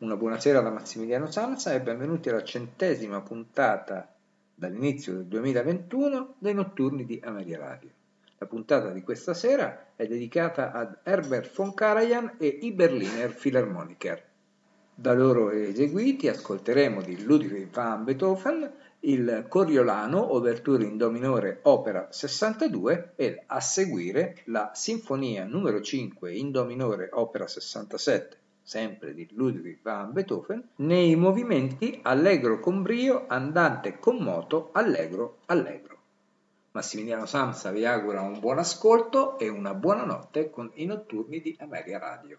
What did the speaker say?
Una buonasera da Massimiliano Samsa e benvenuti alla centesima puntata dall'inizio del 2021 dei notturni di Ameria Radio. La puntata di questa sera è dedicata ad Herbert von Karajan e i Berliner Philharmoniker. Da loro eseguiti ascolteremo di Ludwig van Beethoven il Coriolano, Overture in Do minore, opera 62 e a seguire la Sinfonia numero 5 in Do minore, opera 67 sempre di Ludwig van Beethoven, nei movimenti allegro con brio, andante con moto, allegro, allegro. Massimiliano Samsa vi augura un buon ascolto e una buona notte con i notturni di Ameria Radio.